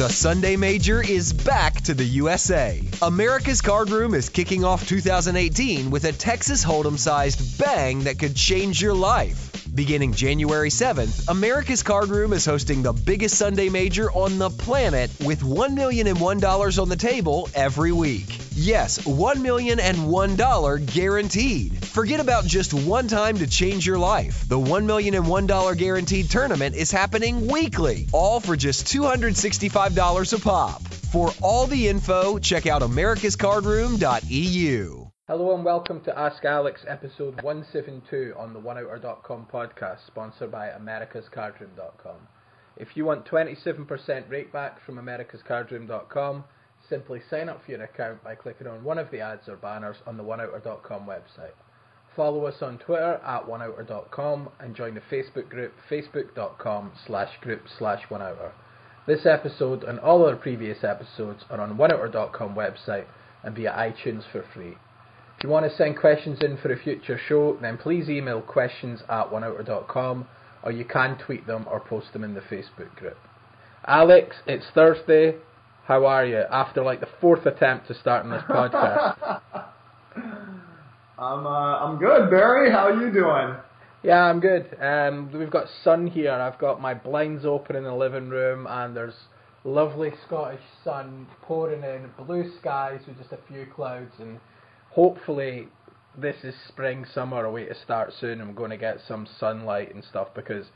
The Sunday Major is back to the USA. America's Card Room is kicking off 2018 with a Texas Hold'em sized bang that could change your life. Beginning January 7th, America's Card Room is hosting the biggest Sunday Major on the planet with $1 million and $1 on the table every week. Yes, $1 million and $1 guaranteed. Forget about just one time to change your life. The $1 million and $1 guaranteed tournament is happening weekly, all for just $265 a pop. For all the info, check out americascardroom.eu. Hello and welcome to Ask Alex episode 172 on the OneOuter.com podcast, sponsored by AmericasCardroom.com. If you want 27% rakeback from AmericasCardroom.com, simply sign up for your account by clicking on one of the ads or banners on the OneOuter.com website. Follow us on Twitter at OneOuter.com and join the Facebook group facebook.com slash group slash OneOuter. This episode and all our previous episodes are on OneOuter.com website and via iTunes for free. If you want to send questions in for a future show, then please email questions at oneouter.com or you can tweet them or post them in the Facebook group. Alex, it's Thursday. How are you? After like the fourth attempt to start on this podcast. I'm uh, I'm good, Barry. How are you doing? Yeah, I'm good. Um, we've got sun here. I've got my blinds open in the living room, and there's lovely Scottish sun pouring in, blue skies with just a few clouds, and hopefully this is spring, summer, away to start soon, and we're going to get some sunlight and stuff because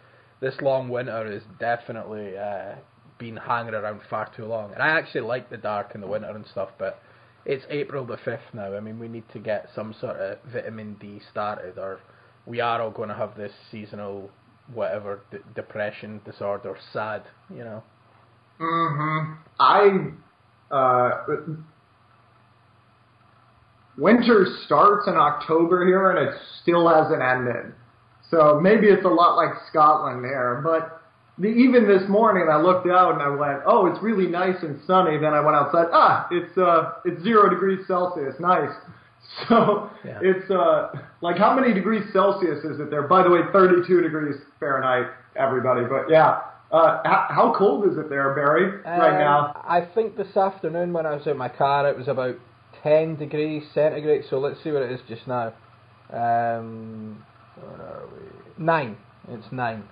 this long winter has definitely uh, been hanging around far too long. And I actually like the dark in the winter and stuff, but it's April the 5th now. I mean, we need to get some sort of vitamin D started, or we are all going to have this seasonal, whatever, d- depression disorder, sad, you know. Mm-hmm. I, uh, winter starts in October here and it still hasn't ended. So maybe it's a lot like Scotland there, but the, even this morning I looked out and I went, oh, it's really nice and sunny. Then I went outside, ah, it's uh, it's zero degrees Celsius, nice. So Yeah. it's uh, like how many degrees Celsius is it there? By the way, 32 degrees Fahrenheit, everybody. But yeah, uh, how, how cold is it there, Barry, right Um, now? I think this afternoon when I was in my car, it was about 10 degrees centigrade. So let's see what it is just now. Um, what are we? Nine. It's nine.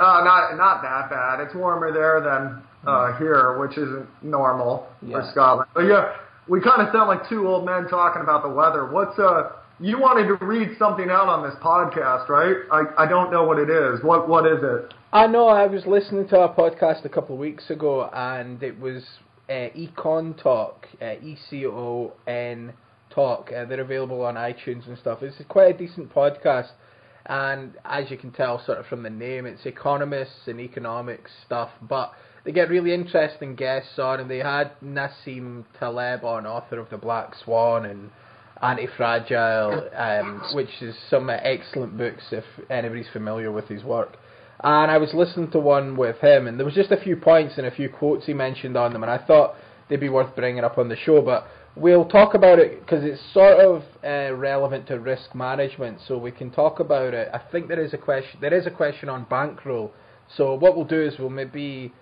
Uh, not not that bad. It's warmer there than uh, here, which isn't normal Yeah. for Scotland. But yeah, we kind of sound like two old men talking about the weather. What's uh? You wanted to read something out on this podcast, right? I I don't know what it is. What what is it? I know. I was listening to a podcast a couple of weeks ago, and it was uh, Econ Talk, uh, E C O N Talk. Uh, they're available on iTunes and stuff. It's quite a decent podcast, and as you can tell, sort of from the name, it's economists and economics stuff, but. They get really interesting guests on, and they had Nassim Taleb on, author of The Black Swan and Anti-Fragile, um, which is some excellent books if anybody's familiar with his work. And I was listening to one with him, and there was just a few points and a few quotes he mentioned on them, and I thought they'd be worth bringing up on the show. But we'll talk about it because it's sort of uh, relevant to risk management, so we can talk about it. I think there is a question. There is a question on bankroll. So what we'll do is we'll maybe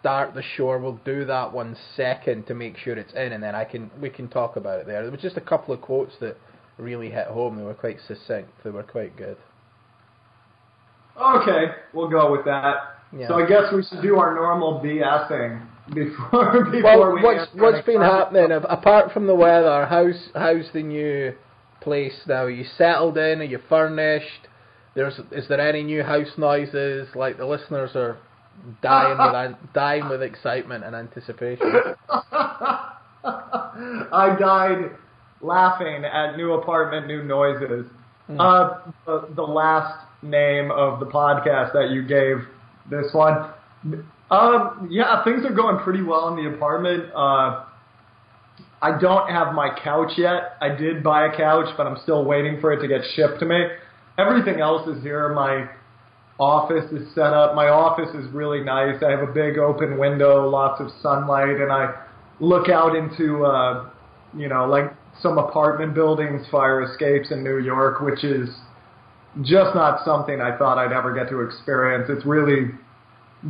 start the show. We'll do that one second to make sure it's in, and then I can we can talk about it there. There was just a couple of quotes that really hit home. They were quite succinct. They were quite good. Okay, we'll go with that. Yeah. So I guess we should do our normal BSing before before Well, we. what's what's been happening apart from the weather? How's how's the new place now? Are you settled in? Are you furnished? There's is there any new house noises? Like the listeners are dying with dying with excitement and anticipation. I died laughing at new apartment, new noises. Uh, the, the last name of the podcast that you gave this one. Um, yeah, things are going pretty well in the apartment. Uh, I don't have my couch yet. I did buy a couch, but I'm still waiting for it to get shipped to me. Everything else is here. My office is set up. My office is really nice. I have a big open window, lots of sunlight, and I look out into, uh, you know, like some apartment buildings, fire escapes in New York, which is just not something I thought I'd ever get to experience. It's really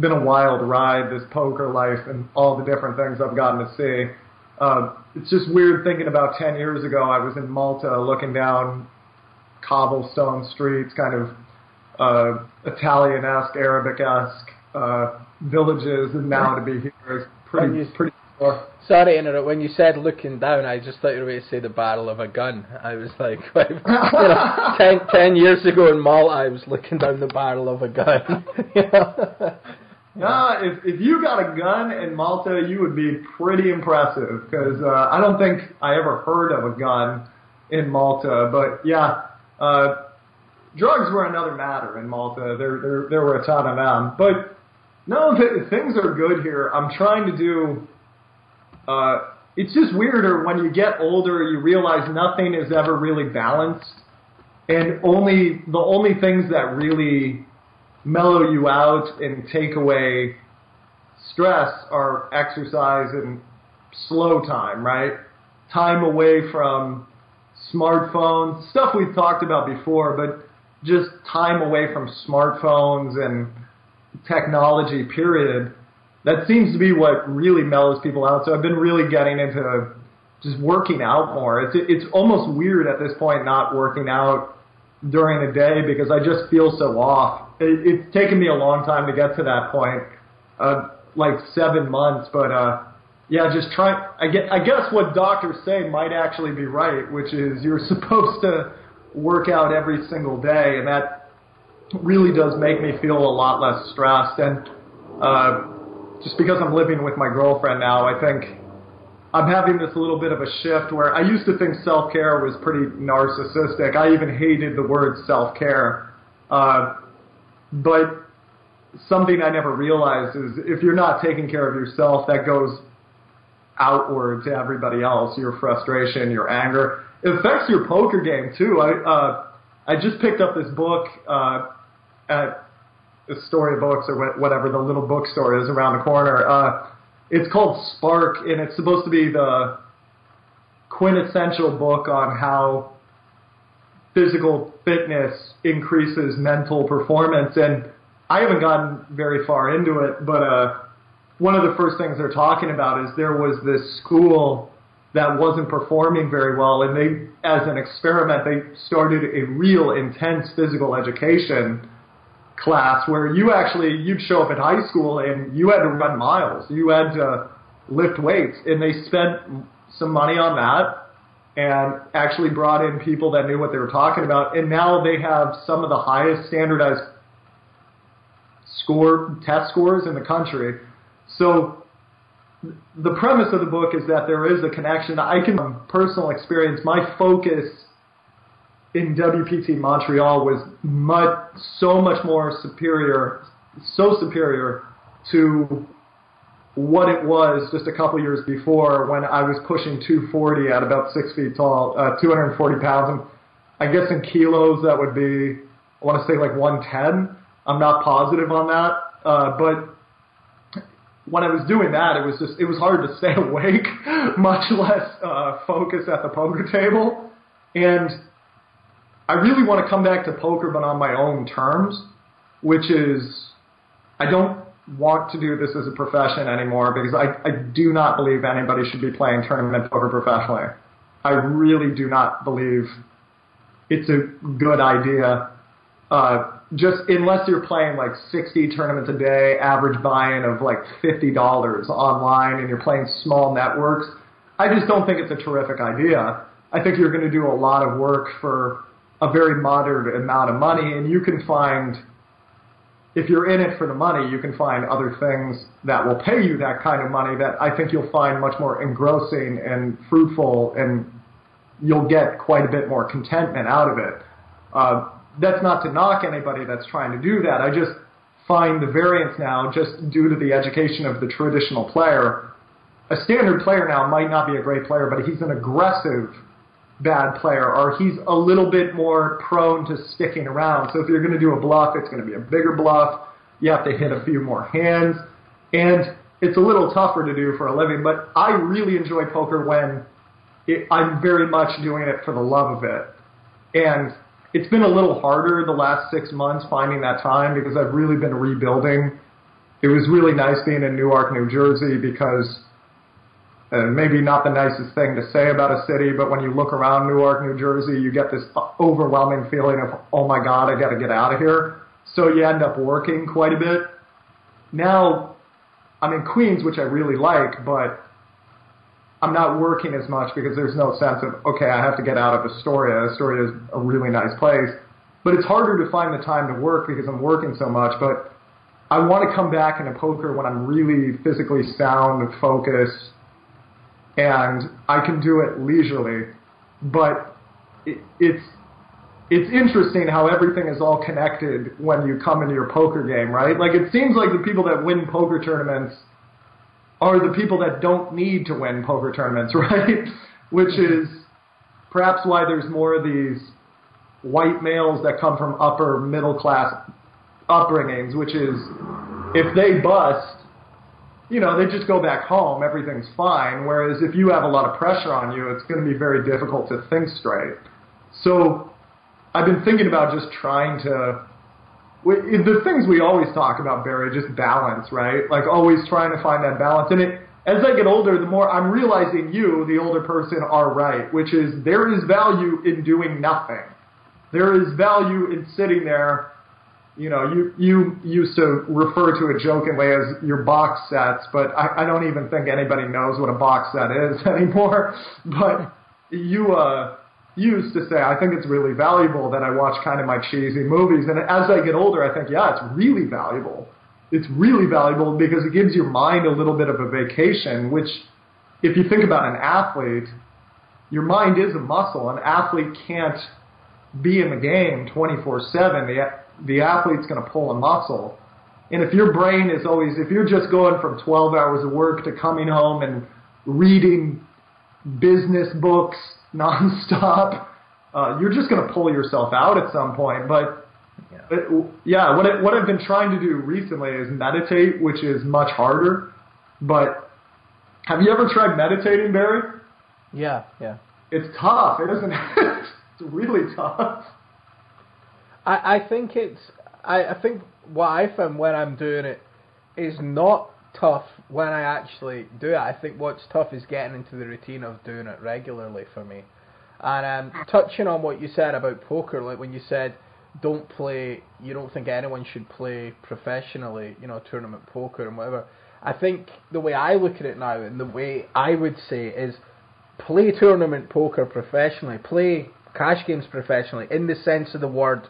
been a wild ride, this poker life and all the different things I've gotten to see. Uh, it's just weird thinking about 10 years ago, I was in Malta looking down cobblestone streets, kind of uh, Italian-esque, Arabic-esque uh, villages, and now to be here is pretty, pretty Sorry to interrupt. When you said looking down, I just thought you were going to say the barrel of a gun. I was like, you know, ten, ten years ago in Malta, I was looking down the barrel of a gun. Nah, if if you got a gun in Malta, you would be pretty impressive because uh, I don't think I ever heard of a gun in Malta. But yeah, uh, drugs were another matter in Malta. There there there were a ton of them. But no, th- things are good here. I'm trying to do. Uh, it's just weirder when you get older. You realize nothing is ever really balanced, and only the only things that really mellow you out and take away stress are exercise and slow time, right? Time away from smartphones, stuff we've talked about before, but just time away from smartphones and technology, period. That seems to be what really mellows people out. So I've been really getting into just working out more. It's it's almost weird at this point not working out during the day because I just feel so off. It, it's taken me a long time to get to that point, uh, like seven months. But uh, yeah, just try. I get. I guess what doctors say might actually be right, which is you're supposed to work out every single day, and that really does make me feel a lot less stressed. And uh, just because I'm living with my girlfriend now, I think I'm having this little bit of a shift where I used to think self care was pretty narcissistic. I even hated the word self care. Uh, but something I never realized is if you're not taking care of yourself, that goes outward to everybody else. Your frustration, your anger, it affects your poker game too. I uh, I just picked up this book uh, at a story or whatever the little bookstore is around the corner. Uh, it's called Spark, and it's supposed to be the quintessential book on how physical fitness increases mental performance. And I haven't gotten very far into it, but uh, one of the first things they're talking about is there was this school that wasn't performing very well, and they, as an experiment, they started a real intense physical education class where you actually you'd show up at high school and you had to run miles, you had to lift weights, and they spent some money on that and actually brought in people that knew what they were talking about, and now they have some of the highest standardized score test scores in the country. So the premise of the book is that there is a connection. I can from personal experience, my focus in WPT Montreal was much, so much more superior, so superior to what it was just a couple years before when I was pushing 240 at about six feet tall, uh, 240 pounds. And I guess in kilos that would be, I want to say like 110. I'm not positive on that, uh, but when I was doing that, it was just it was hard to stay awake, much less uh, focus at the poker table. And I really want to come back to poker, but on my own terms, which is I don't want to do this as a profession anymore because I, I do not believe anybody should be playing tournament poker professionally. I really do not believe it's a good idea. Uh, just unless you're playing like 60 tournaments a day, average buy-in of like $50 online, and you're playing small networks, I just don't think it's a terrific idea. I think you're going to do a lot of work for a very moderate amount of money, and you can find, if you're in it for the money, you can find other things that will pay you that kind of money that I think you'll find much more engrossing and fruitful, and you'll get quite a bit more contentment out of it. Uh, that's not to knock anybody that's trying to do that. I just find the variance now, just due to the education of the traditional player. A standard player now might not be a great player, but he's an aggressive bad player, or he's a little bit more prone to sticking around. So if you're going to do a bluff, it's going to be a bigger bluff. You have to hit a few more hands, and it's a little tougher to do for a living. But I really enjoy poker when it, I'm very much doing it for the love of it, and it's been a little harder the last six months finding that time because I've really been rebuilding it was really nice being in Newark, New Jersey because maybe not the nicest thing to say about a city, but when you look around Newark, New Jersey, you get this overwhelming feeling of, oh my God, I got to get out of here. So you end up working quite a bit. Now, I'm in Queens, which I really like, but I'm not working as much because there's no sense of, okay, I have to get out of Astoria. Astoria is a really nice place. But it's harder to find the time to work because I'm working so much. But I want to come back into poker when I'm really physically sound and focused and I can do it leisurely. But it, it's it's interesting how everything is all connected when you come into your poker game, right? Like it seems like the people that win poker tournaments are the people that don't need to win poker tournaments, right? Which mm-hmm. is perhaps why there's more of these white males that come from upper middle class upbringings, which is if they bust, you know, they just go back home, everything's fine. Whereas if you have a lot of pressure on you, it's going to be very difficult to think straight. So I've been thinking about just trying to. The things we always talk about, Barry, just balance, right? Like always trying to find that balance. And it, as I get older, the more I'm realizing you, the older person, are right, which is there is value in doing nothing. There is value in sitting there you know, you you used to refer to it jokingly as your box sets, but I, I don't even think anybody knows what a box set is anymore. But you uh, used to say, I think it's really valuable that I watch kind of my cheesy movies, and as I get older, I think, yeah, it's really valuable. It's really valuable because it gives your mind a little bit of a vacation. Which, if you think about an athlete, your mind is a muscle. An athlete can't be in the game 24 seven the athlete's going to pull a muscle. And if your brain is always, if you're just going from 12 hours of work to coming home and reading business books nonstop, uh, you're just going to pull yourself out at some point. But yeah, but, yeah what, I, what I've been trying to do recently is meditate, which is much harder. But have you ever tried meditating, Barry? Yeah, yeah. It's tough, isn't it? it's really tough. I, I think it's I, I think what I found when I'm doing it is not tough when I actually do it. I think what's tough is getting into the routine of doing it regularly for me. And um, touching on what you said about poker, like when you said don't play, you don't think anyone should play professionally, you know, tournament poker and whatever. I think the way I look at it now, and the way I would say is play tournament poker professionally, play cash games professionally, in the sense of the word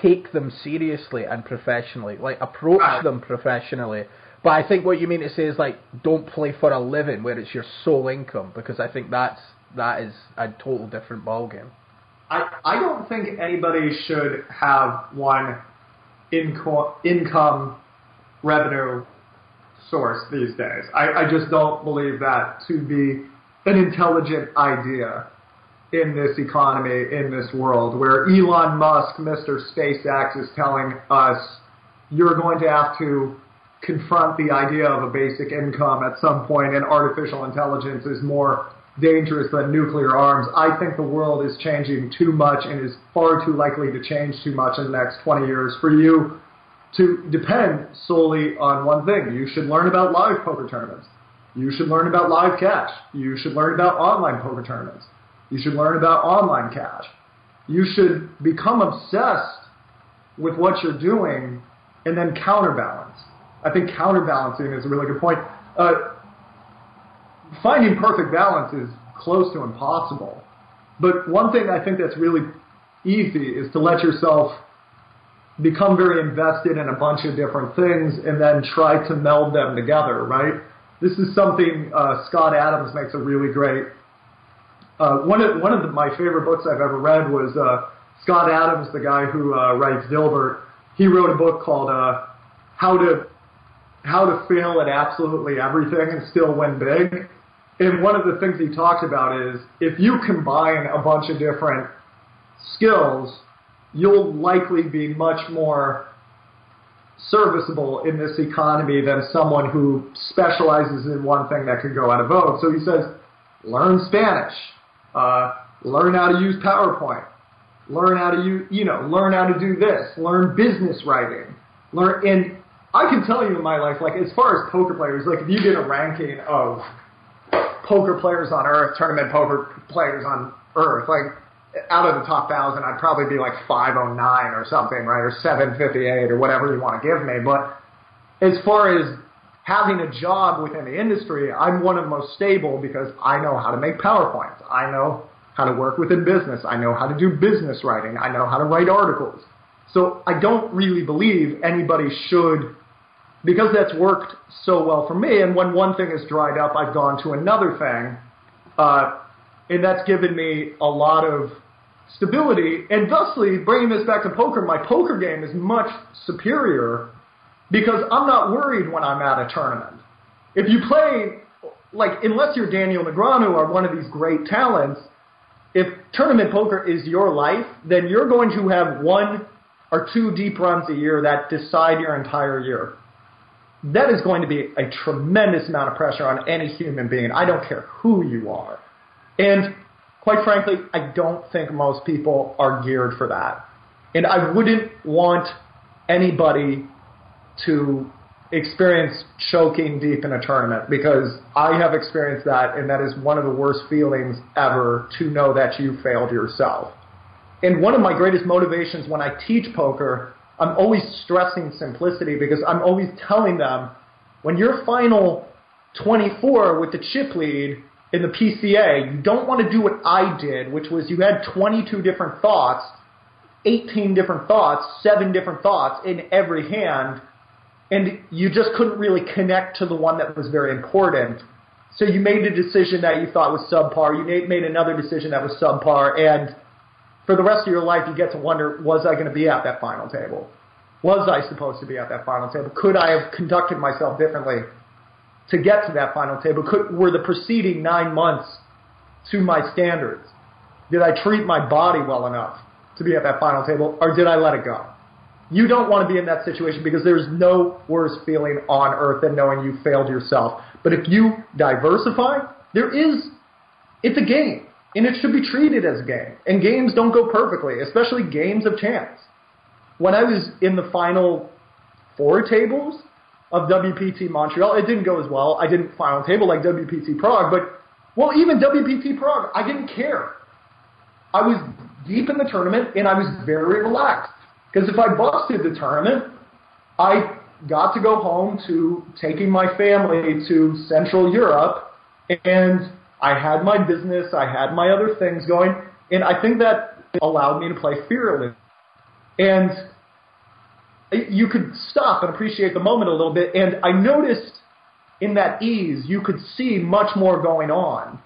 take them seriously and professionally, like approach right. them professionally. But I think what you mean to say is like don't play for a living where it's your sole income because I think that's that is a total different ballgame. I I don't think anybody should have one inco- income revenue source these days. I, I just don't believe that to be an intelligent idea in this economy, in this world, where Elon Musk, Mr. SpaceX, is telling us you're going to have to confront the idea of a basic income at some point, and artificial intelligence is more dangerous than nuclear arms. I think the world is changing too much and is far too likely to change too much in the next 20 years for you to depend solely on one thing. You should learn about live poker tournaments. You should learn about live cash. You should learn about online poker tournaments. You should learn about online cash. You should become obsessed with what you're doing and then counterbalance. I think counterbalancing is a really good point. Uh, finding perfect balance is close to impossible. But one thing I think that's really easy is to let yourself become very invested in a bunch of different things and then try to meld them together, right? This is something uh, Scott Adams makes a really great uh, one of one of the, my favorite books I've ever read was uh, Scott Adams, the guy who uh, writes Dilbert. He wrote a book called uh, How to How to Fail at Absolutely Everything and Still Win Big. And one of the things he talked about is if you combine a bunch of different skills, you'll likely be much more serviceable in this economy than someone who specializes in one thing that could go out of vogue. So he says, learn Spanish, uh, learn how to use PowerPoint. Learn how to use, you know, learn how to do this. Learn business writing. Learn, and I can tell you in my life, like as far as poker players, like if you did a ranking of poker players on Earth, tournament poker players on Earth, like out of the top thousand, I'd probably be like 509 or something, right, or 758 or whatever you want to give me. But as far as having a job within the industry, I'm one of the most stable because I know how to make PowerPoints. I know how to work within business. I know how to do business writing. I know how to write articles. So I don't really believe anybody should, because that's worked so well for me. And when one thing has dried up, I've gone to another thing. Uh, and that's given me a lot of stability. And thusly, bringing this back to poker, my poker game is much superior because I'm not worried when I'm at a tournament. If you play, like, unless you're Daniel Negreanu or one of these great talents, if tournament poker is your life, then you're going to have one or two deep runs a year that decide your entire year. That is going to be a tremendous amount of pressure on any human being. I don't care who you are. And quite frankly, I don't think most people are geared for that. And I wouldn't want anybody to experience choking deep in a tournament because I have experienced that, and that is one of the worst feelings ever to know that you failed yourself. And one of my greatest motivations when I teach poker, I'm always stressing simplicity because I'm always telling them when your final 24 with the chip lead in the PCA, you don't want to do what I did, which was you had 22 different thoughts, 18 different thoughts, seven different thoughts in every hand and you just couldn't really connect to the one that was very important. So you made a decision that you thought was subpar. You made another decision that was subpar, and for the rest of your life, you get to wonder: Was I going to be at that final table? Was I supposed to be at that final table? Could I have conducted myself differently to get to that final table? Could, were the preceding nine months to my standards? Did I treat my body well enough to be at that final table, or did I let it go? You don't want to be in that situation because there's no worse feeling on earth than knowing you failed yourself. But if you diversify, there is, it's a game. And it should be treated as a game. And games don't go perfectly, especially games of chance. When I was in the final four tables of WPT Montreal, it didn't go as well. I didn't final table like WPT Prague, but, well, even WPT Prague, I didn't care. I was deep in the tournament and I was very relaxed. Because if I busted the tournament, I got to go home to taking my family to Central Europe, and I had my business, I had my other things going, and I think that allowed me to play fearless. And you could stop and appreciate the moment a little bit, and I noticed in that ease, you could see much more going on.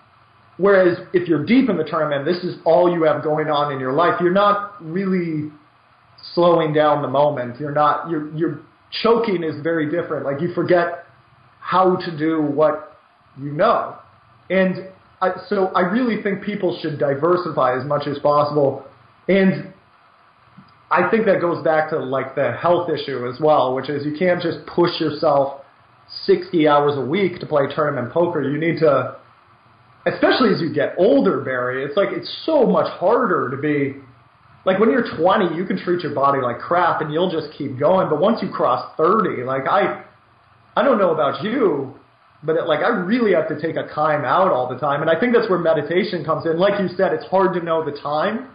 Whereas if you're deep in the tournament, this is all you have going on in your life. You're not really slowing down the moment. You're not you're you're choking is very different. Like you forget how to do what you know. And I, so I really think people should diversify as much as possible. And I think that goes back to like the health issue as well, which is you can't just push yourself 60 hours a week to play tournament poker. You need to, especially as you get older, Barry, it's like it's so much harder to be like when you're 20, you can treat your body like crap and you'll just keep going. But once you cross 30, like I, I don't know about you, but it, like I really have to take a time out all the time. And I think that's where meditation comes in. Like you said, it's hard to know the time.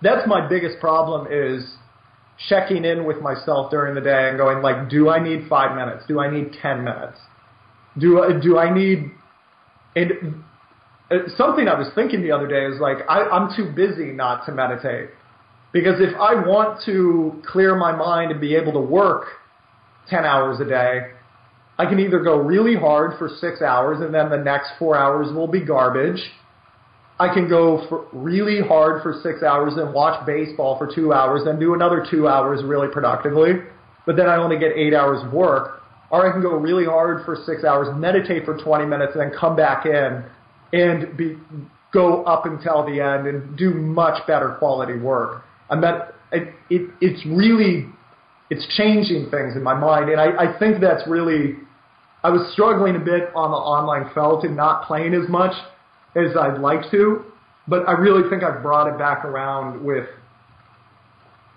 That's my biggest problem is checking in with myself during the day and going like, do I need five minutes? Do I need 10 minutes? Do I, do I need, and uh, something I was thinking the other day is like, I, I'm too busy not to meditate. Because if I want to clear my mind and be able to work 10 hours a day, I can either go really hard for six hours and then the next four hours will be garbage. I can go really hard for six hours and watch baseball for two hours, then do another two hours really productively, but then I only get eight hours of work. Or I can go really hard for six hours, meditate for 20 minutes, and then come back in and be, go up until the end and do much better quality work. I met it, it, it's really it's changing things in my mind, and I, I think that's really I was struggling a bit on the online felt and not playing as much as I'd like to, but I really think I've brought it back around with.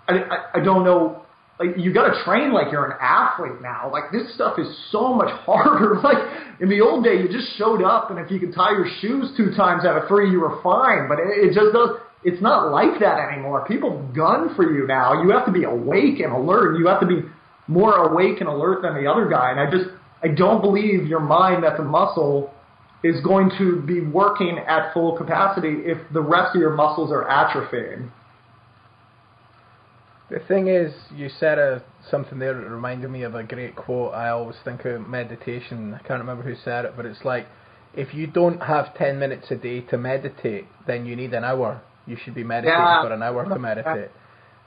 I, I, I don't know like you got to train like you're an athlete now. Like this stuff is so much harder. Like in the old day, you just showed up, and if you could tie your shoes two times out of three, you were fine. But it, it just does. It's not like that anymore. People gun for you now. You have to be awake and alert. You have to be more awake and alert than the other guy. And I just I don't believe your mind that the muscle is going to be working at full capacity if the rest of your muscles are atrophying. The thing is, you said a, something there that reminded me of a great quote. I always think of meditation. I can't remember who said it, but it's like, if you don't have 10 minutes a day to meditate, then you need an hour. You should be meditating Yeah. for an hour to meditate.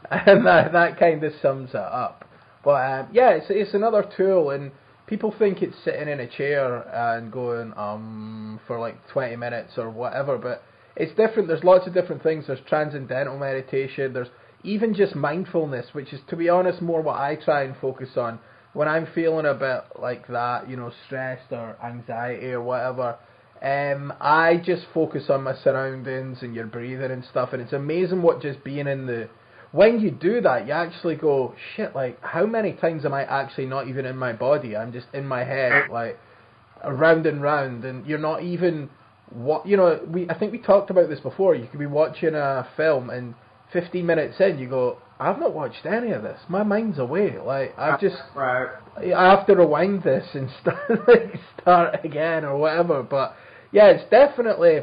And that, that kind of sums it up. But um, yeah, it's, it's another tool, and people think it's sitting in a chair and going um for like 20 minutes or whatever, but it's different. There's lots of different things. There's transcendental meditation. There's even just mindfulness, which is, to be honest, more what I try and focus on when I'm feeling a bit like that, you know, stressed or anxiety or whatever. Um, I just focus on my surroundings and your breathing and stuff, and it's amazing what just being in the when you do that, you actually go, shit, like, how many times am I actually not even in my body? I'm just in my head, like, round and round, and you're not even, what, you know, we, I think we talked about this before. You could be watching a film, and 15 minutes in, you go, I've not watched any of this. My mind's away. Like, I've just, Right. I have to rewind this and start like, start again or whatever. But yeah, it's definitely.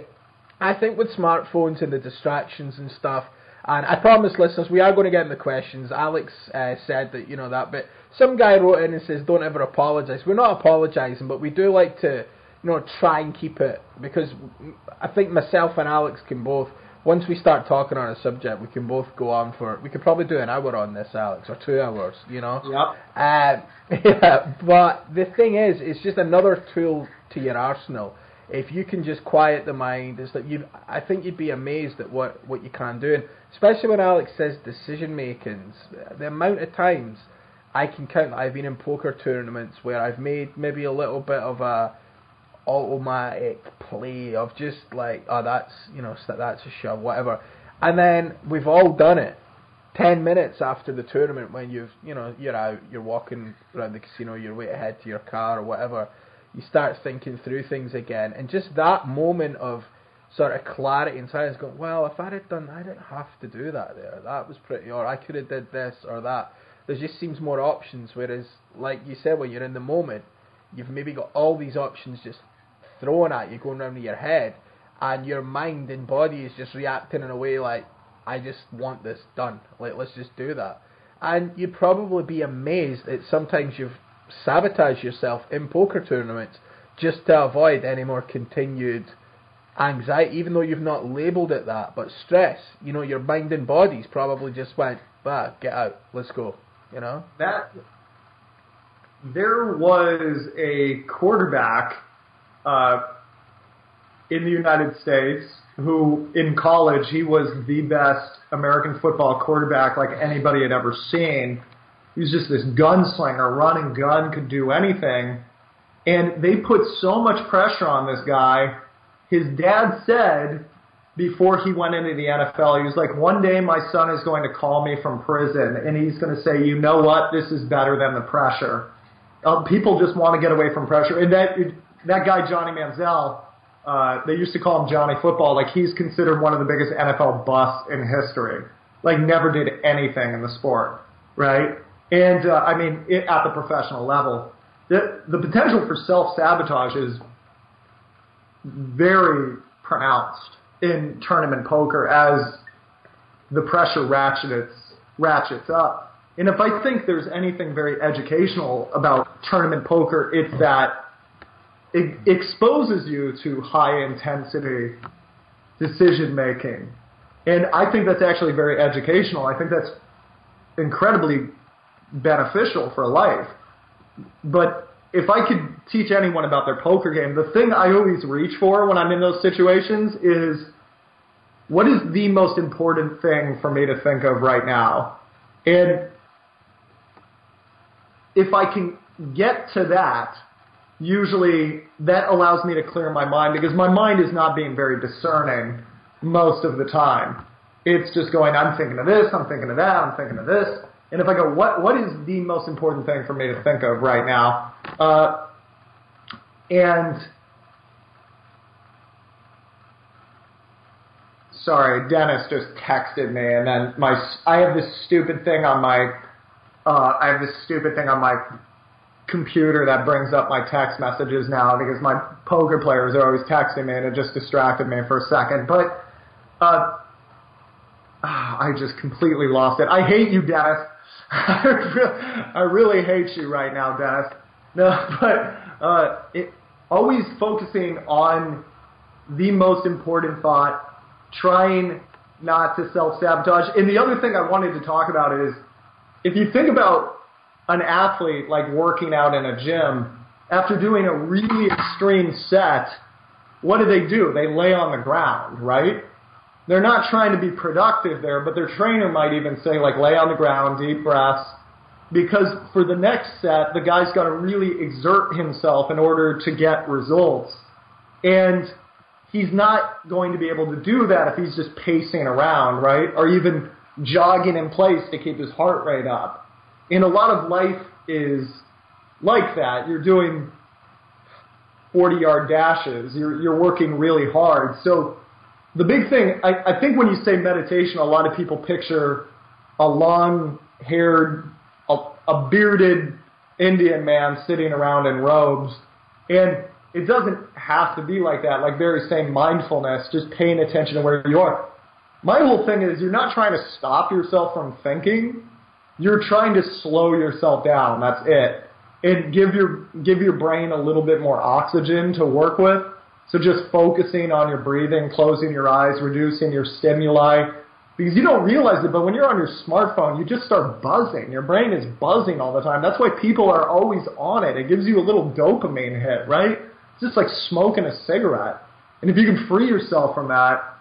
I think with smartphones and the distractions and stuff. And I promise, listeners, we are going to get in the questions. Alex uh, said that you know that, but some guy wrote in and says, "Don't ever apologise. We're not apologising, but we do like to, you know, try and keep it because I think myself and Alex can both. Once we start talking on a subject, we can both go on for. We could probably do an hour on this, Alex, or two hours. You know. Yep. Uh, yeah, but the thing is, it's just another tool to your arsenal. If you can just quiet the mind, is that you. I think you'd be amazed at what what you can do, and especially when Alex says decision makings. The amount of times I can count. I've been in poker tournaments where I've made maybe a little bit of a automatic play of just like, oh, that's you know, that's a shove, whatever, and then we've all done it. Ten minutes after the tournament, when you've you know you're out, you're walking around the casino, you're way ahead to your car or whatever, you start thinking through things again, and just that moment of sort of clarity and silence, going, well, if I had done, I didn't have to do that there. That was pretty, or I could have did this or that. There just seems more options. Whereas, like you said, when you're in the moment, you've maybe got all these options just thrown at you, going round in your head, and your mind and body is just reacting in a way like, I just want this done. Like, let's just do that. And you'd probably be amazed that sometimes you've sabotaged yourself in poker tournaments just to avoid any more continued anxiety, even though you've not labelled it that. But stress, you know, your mind and body's probably just went, bah, get out, let's go. You know? That there was a quarterback uh, in the United States who, in college, he was the best American football quarterback like anybody had ever seen. He was just this gunslinger, run and gun, could do anything. And they put so much pressure on this guy. His dad said before he went into the NFL, he was like, one day my son is going to call me from prison and he's going to say, you know what, this is better than the pressure. Uh, people just want to get away from pressure. And that, that guy, Johnny Manziel, uh, they used to call him Johnny Football. Like he's considered one of the biggest NFL busts in history. Like never did anything in the sport, right? And uh, I mean, it, at the professional level, the the potential for self sabotage is very pronounced in tournament poker as the pressure ratchets ratchets up. And if I think there's anything very educational about tournament poker, it's that it exposes you to high intensity decision making. And I think that's actually very educational. I think that's incredibly beneficial for life. But if I could teach anyone about their poker game, the thing I always reach for when I'm in those situations is what is the most important thing for me to think of right now? And if I can get to that, usually that allows me to clear my mind because my mind is not being very discerning most of the time. It's just going, I'm thinking of this, I'm thinking of that, I'm thinking of this. And if I go, what what is the most important thing for me to think of right now? Uh, and sorry, Dennis just texted me, and then my I have this stupid thing on my uh, I have this stupid thing on my computer that brings up my text messages now because my poker players are always texting me, and it just distracted me for a second. But uh, I just completely lost it. I hate you, Dennis. I really hate you right now, Dennis. No, but uh, it, always focusing on the most important thought, trying not to self sabotage. And the other thing I wanted to talk about is if you think about an athlete like working out in a gym, after doing a really extreme set, what do they do? They lay on the ground, right? They're not trying to be productive there, but their trainer might even say, like, lay on the ground, deep breaths, because for the next set, the guy's got to really exert himself in order to get results. And he's not going to be able to do that if he's just pacing around, right? Or even jogging in place to keep his heart rate up. And a lot of life is like that. You're doing 40 yard dashes. You're, you're working really hard. So the big thing, I, I think when you say meditation, a lot of people picture a long haired, a, a bearded Indian man sitting around in robes. And it doesn't have to be like that. Like Barry's saying, mindfulness, just paying attention to where you are. My whole thing is you're not trying to stop yourself from thinking. You're trying to slow yourself down. That's it. And give your give your brain a little bit more oxygen to work with so just focusing on your breathing, closing your eyes, reducing your stimuli, because you don't realize it, but when you're on your smartphone, you just start buzzing. Your brain is buzzing all the time. That's why people are always on it. It gives you a little dopamine hit, right? It's just like smoking a cigarette. And if you can free yourself from that,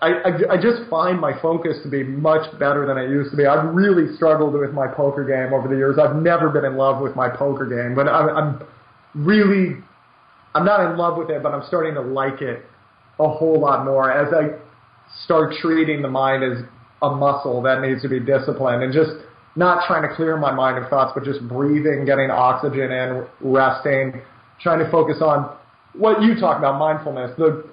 I, I, I just find my focus to be much better than it used to be. I've really struggled with my poker game over the years. I've never been in love with my poker game, but I'm, I'm really I'm not in love with it, but I'm starting to like it a whole lot more as I start treating the mind as a muscle that needs to be disciplined and just not trying to clear my mind of thoughts, but just breathing, getting oxygen in, resting, trying to focus on what you talk about, mindfulness, the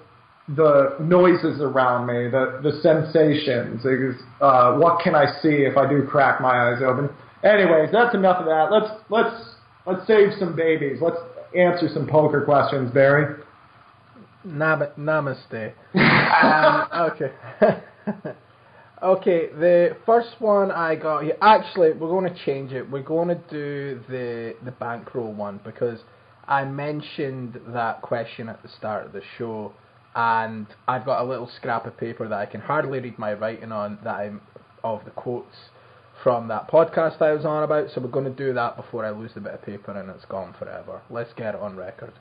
the noises around me, the the sensations. Uh, what can I see if I do crack my eyes open? Anyways, that's enough of that. Let's let's let's save some babies. Let's answer some poker questions, Barry. Nam- namaste. um, okay. okay, the first one I got here. Actually, we're going to change it. We're going to do the the bankroll one because I mentioned that question at the start of the show, and I've got a little scrap of paper that I can hardly read my writing on that I'm of the quotes from that podcast I was on about, so we're going to do that before I lose the bit of paper and it's gone forever. Let's get it on record.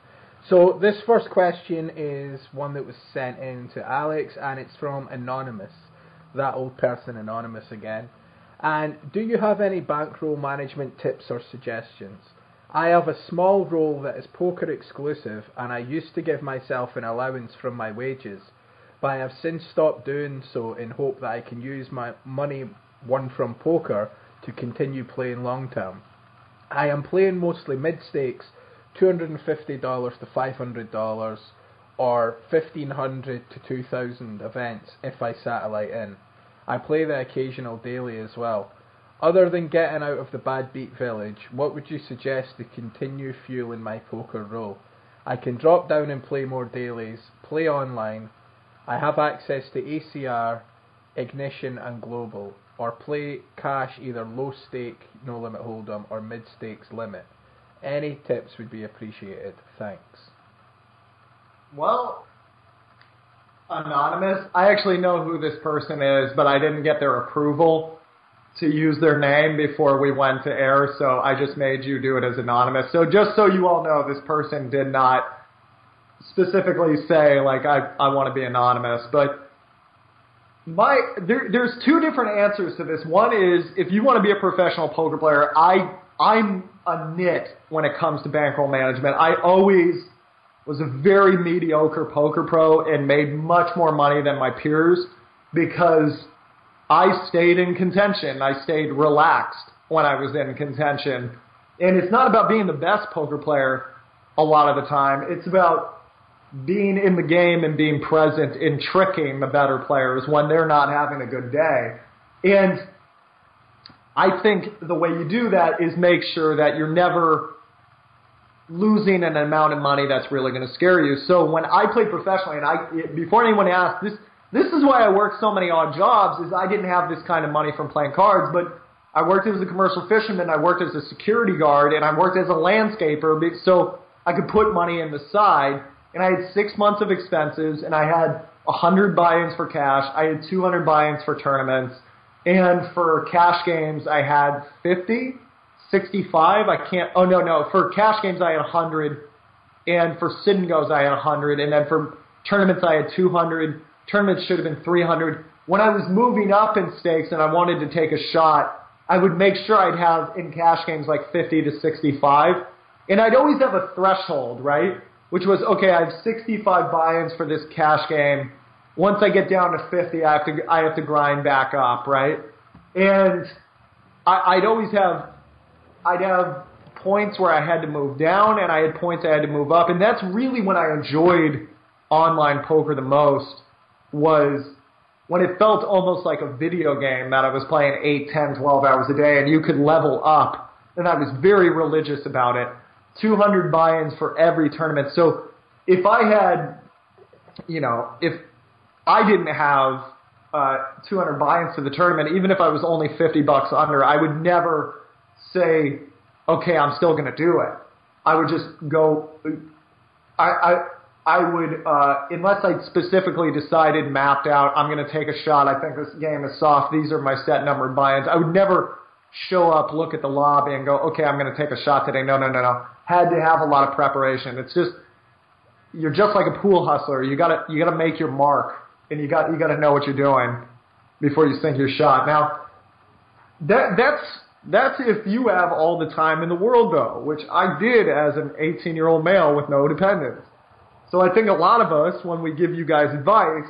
So this first question is one that was sent in to Alex, and it's from Anonymous, that old person Anonymous again. And do you have any bankroll management tips or suggestions? I have a small roll that is poker exclusive, and I used to give myself an allowance from my wages, but I have since stopped doing so in hope that I can use my money won from poker to continue playing long term. I am playing mostly mid stakes, $250 to $500 or 1500 to 2000 events if I satellite in. I play the occasional daily as well. Other than getting out of the bad beat village, what would you suggest to continue fueling my poker roll? I can drop down and play more dailies, play online. I have access to ACR, Ignition and Global or play cash either low stake, no limit hold'em, or mid stakes limit. Any tips would be appreciated. Thanks. Well, anonymous. I actually know who this person is, but I didn't get their approval to use their name before we went to air, so I just made you do it as anonymous. So just so you all know, this person did not specifically say like I I want to be anonymous, but my there, there's two different answers to this. One is if you want to be a professional poker player, I I'm a nit when it comes to bankroll management. I always was a very mediocre poker pro and made much more money than my peers because I stayed in contention. I stayed relaxed when I was in contention. And it's not about being the best poker player a lot of the time. It's about being in the game and being present in tricking the better players when they're not having a good day. And I think the way you do that is make sure that you're never losing an amount of money that's really going to scare you. So when I played professionally, and I before anyone asked this, this is why I worked so many odd jobs. Is I didn't have this kind of money from playing cards, but I worked as a commercial fisherman, I worked as a security guard, and I worked as a landscaper. So I could put money in the side, and I had six months of expenses, and I had a hundred buy-ins for cash. I had 200 buy-ins for tournaments, and for cash games I had 50 65. I can't. Oh no, no. For cash games, I had a 100, and for sit and goes, I had a 100, and then for tournaments, I had 200. Tournaments should have been 300. When I was moving up in stakes and I wanted to take a shot, I would make sure I'd have in cash games like 50 to 65, and I'd always have a threshold, right? Which was okay. I have 65 buy-ins for this cash game. Once I get down to 50, I have to I have to grind back up, right? And I, I'd always have I'd have points where I had to move down and I had points I had to move up. And that's really when I enjoyed online poker the most was when it felt almost like a video game that I was playing 8, 10, 12 hours a day and you could level up. And I was very religious about it. 200 buy-ins for every tournament. So if I had, you know, if I didn't have uh, 200 buy-ins to the tournament, even if I was only 50 bucks under, I would never say, okay, I'm still going to do it. I would just go. I I I would uh, unless I specifically decided mapped out. I'm going to take a shot. I think this game is soft. These are my set numbered buy-ins. I would never show up, look at the lobby, and go, okay, I'm going to take a shot today. No, no, no, no. Had to have a lot of preparation. It's just you're just like a pool hustler. You gotta you gotta make your mark, and you got you got to know what you're doing before you sink your shot. Now that that's that's if you have all the time in the world, though, which I did as an 18 year old male with no dependents. So I think a lot of us, when we give you guys advice,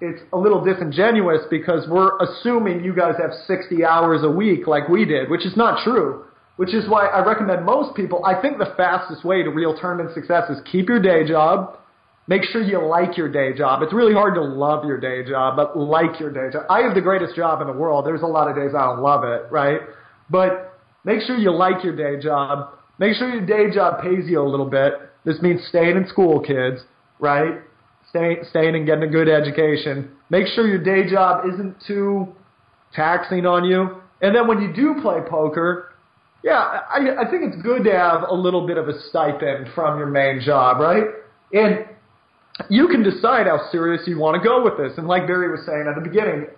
it's a little disingenuous because we're assuming you guys have 60 hours a week like we did, which is not true. Which is why I recommend most people, I think the fastest way to real tournament success is keep your day job, Make sure you like your day job. It's really hard to love your day job, but like your day job. I have the greatest job in the world. There's a lot of days I don't love it, right? But make sure you like your day job. Make sure your day job pays you a little bit. This means staying in school, kids, right? Staying, staying and getting a good education. Make sure your day job isn't too taxing on you. And then when you do play poker, yeah, I, I think it's good to have a little bit of a stipend from your main job, right? And you can decide how serious you want to go with this. And like Barry was saying at the beginning,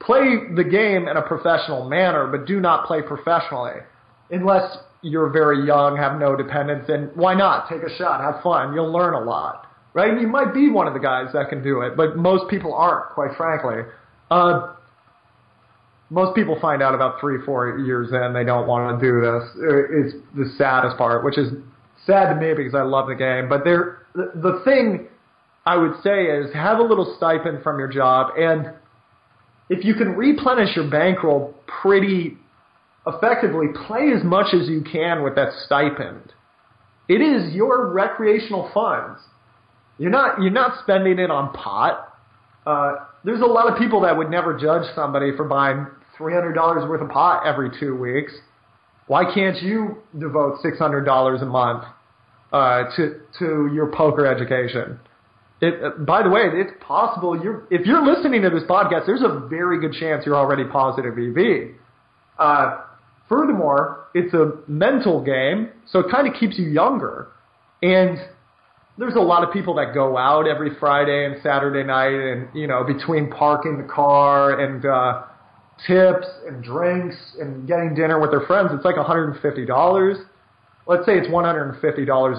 play the game in a professional manner, but do not play professionally. Unless you're very young, have no dependents, and why not? Take a shot, have fun. You'll learn a lot. Right? And you might be one of the guys that can do it, but most people aren't, quite frankly. Uh, most people find out about three, four years in they don't want to do this. It's the saddest part, which is sad to me because I love the game. But there, the, the thing I would say is have a little stipend from your job, and if you can replenish your bankroll pretty effectively, play as much as you can with that stipend. It is your recreational funds. You're not you're not spending it on pot. Uh, there's a lot of people that would never judge somebody for buying three hundred dollars worth of pot every two weeks. Why can't you devote six hundred dollars a month uh, to to your poker education? It, uh, by the way, it's possible you're if you're listening to this podcast, there's a very good chance you're already positive EV. Uh, furthermore, it's a mental game, so it kind of keeps you younger. And there's a lot of people that go out every Friday and Saturday night, and you know, between parking the car and uh, tips and drinks and getting dinner with their friends, it's like $150 let's say it's $150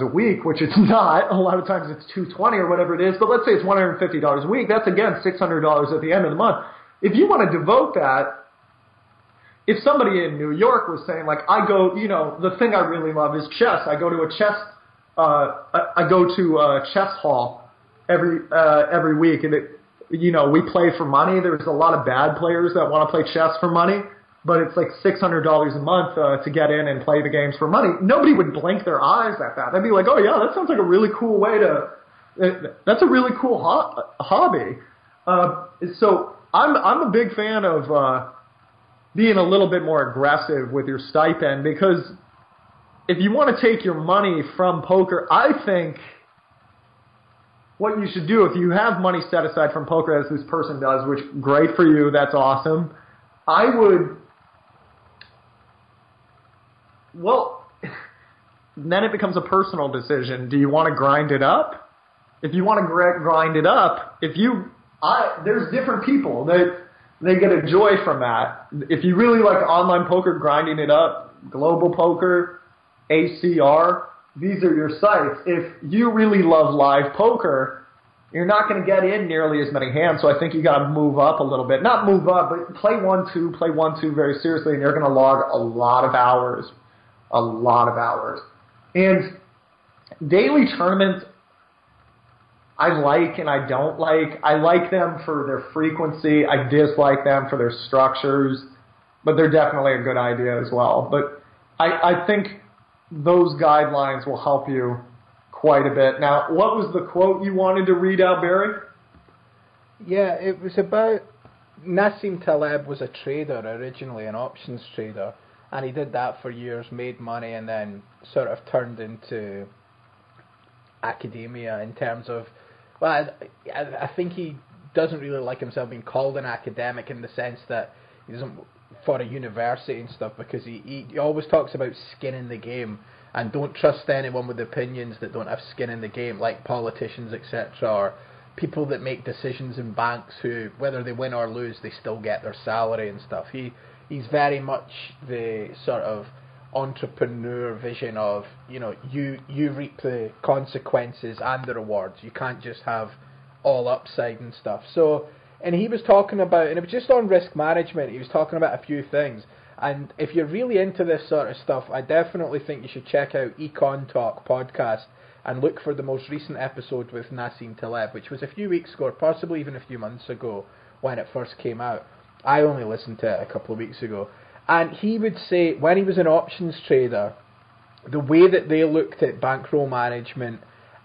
a week, which it's not. A lot of times it's 220 or whatever it is, but let's say it's $150 a week. That's again $600 at the end of the month. If you want to devote that, if somebody in New York was saying like, I go, you know, the thing I really love is chess. I go to a chess, uh, I go to a chess hall every, uh, every week and it, you know, we play for money. There's a lot of bad players that want to play chess for money, but it's like six hundred dollars a month uh, to get in and play the games for money. Nobody would blink their eyes at that. They'd be like, "Oh yeah, that sounds like a really cool way to. Uh, that's a really cool ho- hobby." Uh, so I'm I'm a big fan of uh, being a little bit more aggressive with your stipend because if you want to take your money from poker, I think what you should do if you have money set aside from poker as this person does, which great for you, that's awesome. I would well then it becomes a personal decision. Do you want to grind it up? If you want to grind it up, if you I there's different people that they get a joy from that. If you really like online poker, grinding it up, global poker, ACR, these are your sites. If you really love live poker, you're not going to get in nearly as many hands. So I think you got to move up a little bit. Not move up, but play one two, play one two very seriously, and you're going to log a lot of hours, a lot of hours. And daily tournaments, I like and I don't like. I like them for their frequency. I dislike them for their structures, but they're definitely a good idea as well. But I, I think those guidelines will help you quite a bit. Now, what was the quote you wanted to read out, Barry? Yeah, it was about Nassim Taleb was a trader originally, an options trader, and he did that for years, made money, and then sort of turned into academia in terms of. Well, I, I think he doesn't really like himself being called an academic in the sense that he doesn't for a university and stuff because he, he always talks about skin in the game and don't trust anyone with opinions that don't have skin in the game, like politicians, etc., or people that make decisions in banks who, whether they win or lose, they still get their salary and stuff. He he's very much the sort of entrepreneur vision of you know you you reap the consequences and the rewards. You can't just have all upside and stuff. So and he was talking about, and it was just on risk management. He was talking about a few things. And if you're really into this sort of stuff, I definitely think you should check out EconTalk podcast and look for the most recent episode with Nassim Taleb, which was a few weeks ago, or possibly even a few months ago when it first came out. I only listened to it a couple of weeks ago. And he would say when he was an options trader, the way that they looked at bankroll management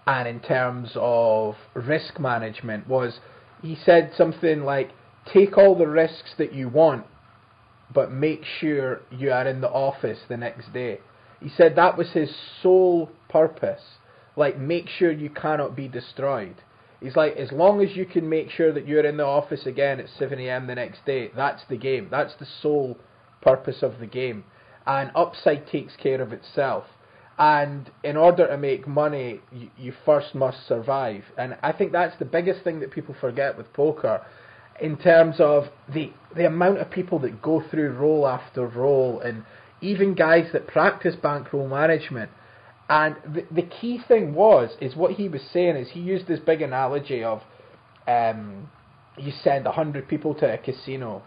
and in terms of risk management was he said something like, take all the risks that you want, but make sure you are in the office the next day. He said that was his sole purpose. Like, make sure you cannot be destroyed. He's like, as long as you can make sure that you're in the office again at 7 a.m. the next day, that's the game. That's the sole purpose of the game. And upside takes care of itself. And in order to make money, you, you first must survive. And I think that's the biggest thing that people forget with poker in terms of the the amount of people that go through roll after roll and even guys that practice bankroll management. And the, the key thing was is what he was saying is he used this big analogy of um, you send hundred people to a casino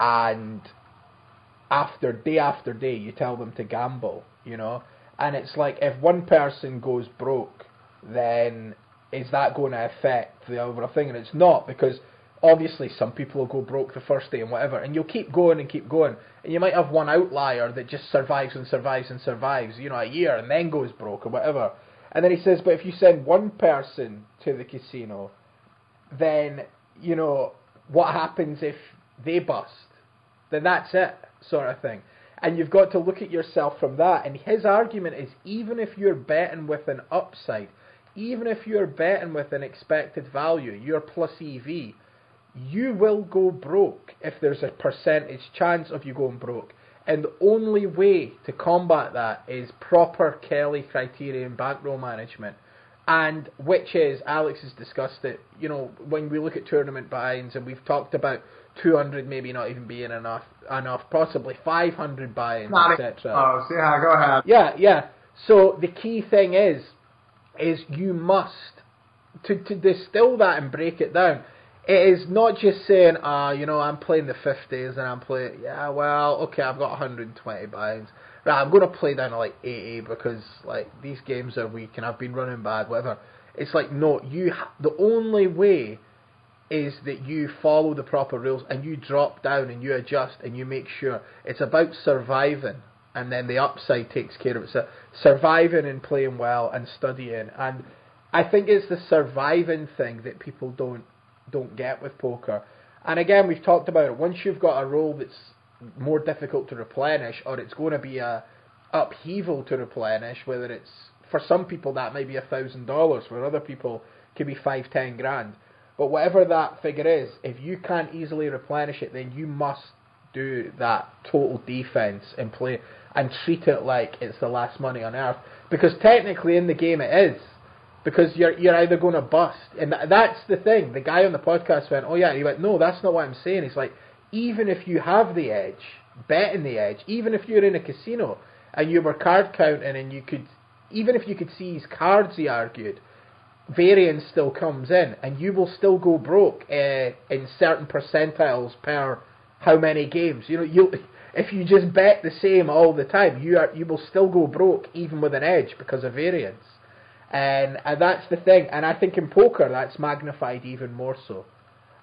and after day after day you tell them to gamble, you know and it's like if one person goes broke, then is that going to affect the overall thing? And it's not because obviously some people will go broke the first day and whatever, and you'll keep going and keep going, and you might have one outlier that just survives and survives and survives, you know, a year and then goes broke or whatever. And then he says, but if you send one person to the casino, then you know what happens if they bust? Then that's it, sort of thing and you've got to look at yourself from that. And his argument is even if you're betting with an upside, even if you're betting with an expected value, your plus EV, you will go broke if there's a percentage chance of you going broke. And the only way to combat that is proper Kelly criterion bankroll management. And which is, Alex has discussed it, you know, when we look at tournament buy-ins and we've talked about 200 maybe not even being enough, enough possibly 500 buy-ins, etc. Oh, so yeah, go ahead. Yeah, yeah. So the key thing is, is you must to to distill that and break it down. It is not just saying, ah, uh, you know, I'm playing the 50s and I'm playing, yeah, well, okay, I've got 120 buy-ins. Right, I'm going to play down to like 80 because like these games are weak and I've been running bad, whatever. It's like no, you. Ha- the only way is that you follow the proper rules and you drop down and you adjust and you make sure it's about surviving and then the upside takes care of it. So surviving and playing well and studying and I think it's the surviving thing that people don't don't get with poker. And again, we've talked about it. Once you've got a role that's more difficult to replenish, or it's going to be a upheaval to replenish, whether it's for some people that may be a thousand dollars, for other people could be five, ten grand. But whatever that figure is, if you can't easily replenish it, then you must do that total defense and play and treat it like it's the last money on earth. Because technically in the game it is because you're you're either going to bust, and that's the thing. The guy on the podcast went, "Oh yeah," he went, "No, that's not what I'm saying." He's like, even if you have the edge, betting the edge, even if you're in a casino and you were card counting and you could, even if you could see his cards, he argued, variance still comes in, and you will still go broke uh, in certain percentiles per how many games. You know, you if you just bet the same all the time, you are you will still go broke even with an edge because of variance. And, and that's the thing. And I think in poker, that's magnified even more so.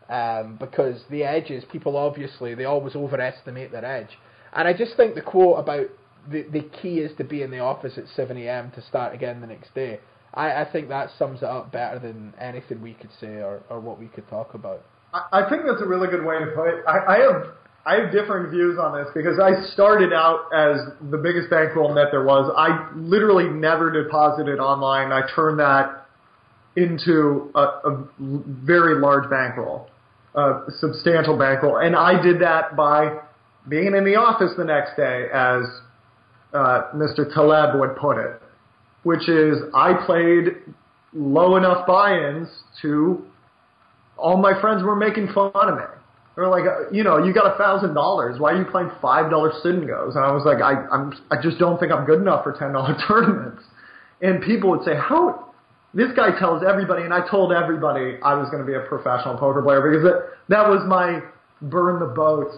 Um, because the edges, people obviously, they always overestimate their edge. And I just think the quote about the, the key is to be in the office at 7 a.m. to start again the next day, I, I think that sums it up better than anything we could say or, or what we could talk about. I, I think that's a really good way to put it. I, I have I have different views on this because I started out as the biggest bankroll nit there was. I literally never deposited online. I turned that into a, a very large bankroll, a substantial bankroll, and I did that by being in the office the next day, as uh, Mr. Taleb would put it, which is I played low enough buy-ins to all my friends were making fun of me they're like, uh, you know, you got a thousand dollars. Why are you playing five dollar sit and goes? And I was like, I, I'm, I just don't think I'm good enough for ten dollar tournaments. And people would say, how? This guy tells everybody, and I told everybody I was going to be a professional poker player because that that was my burn the boats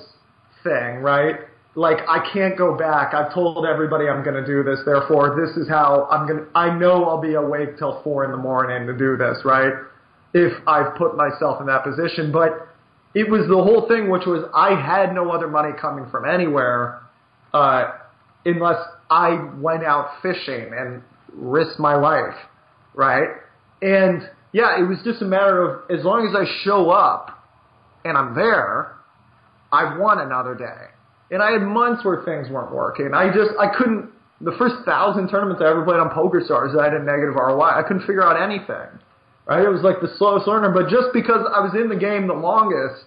thing, right? Like I can't go back. I've told everybody I'm going to do this. Therefore, this is how I'm going. to I know I'll be awake till four in the morning to do this, right? If I've put myself in that position, but it was the whole thing, which was I had no other money coming from anywhere, uh, unless I went out fishing and risked my life, right? And yeah, it was just a matter of as long as I show up and I'm there, I've won another day. And I had months where things weren't working. I just I couldn't. The first thousand tournaments I ever played on PokerStars, I had a negative ROI. I couldn't figure out anything right? It was like the slowest learner, but just because I was in the game the longest,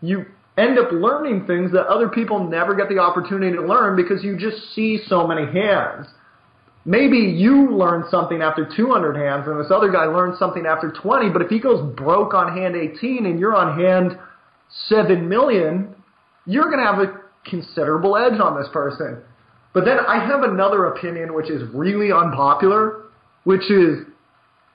you end up learning things that other people never get the opportunity to learn because you just see so many hands. Maybe you learn something after 200 hands and this other guy learns something after 20, but if he goes broke on hand 18 and you're on hand 7 million, you're going to have a considerable edge on this person. But then I have another opinion which is really unpopular, which is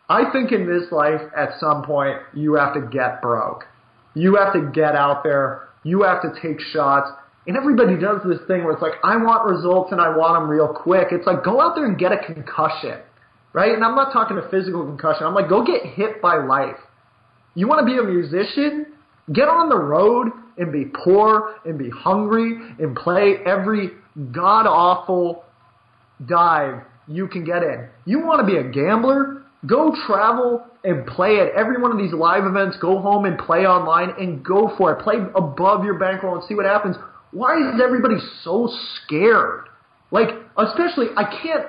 I think in this life, at some point, you have to get broke. You have to get out there. You have to take shots. And everybody does this thing where it's like, I want results and I want them real quick. It's like, go out there and get a concussion, right? And I'm not talking a physical concussion. I'm like, go get hit by life. You want to be a musician? Get on the road and be poor and be hungry and play every god awful dive you can get in. You want to be a gambler? Go travel and play at every one of these live events. Go home and play online and go for it. Play above your bankroll and see what happens. Why is everybody so scared? Like, especially, I can't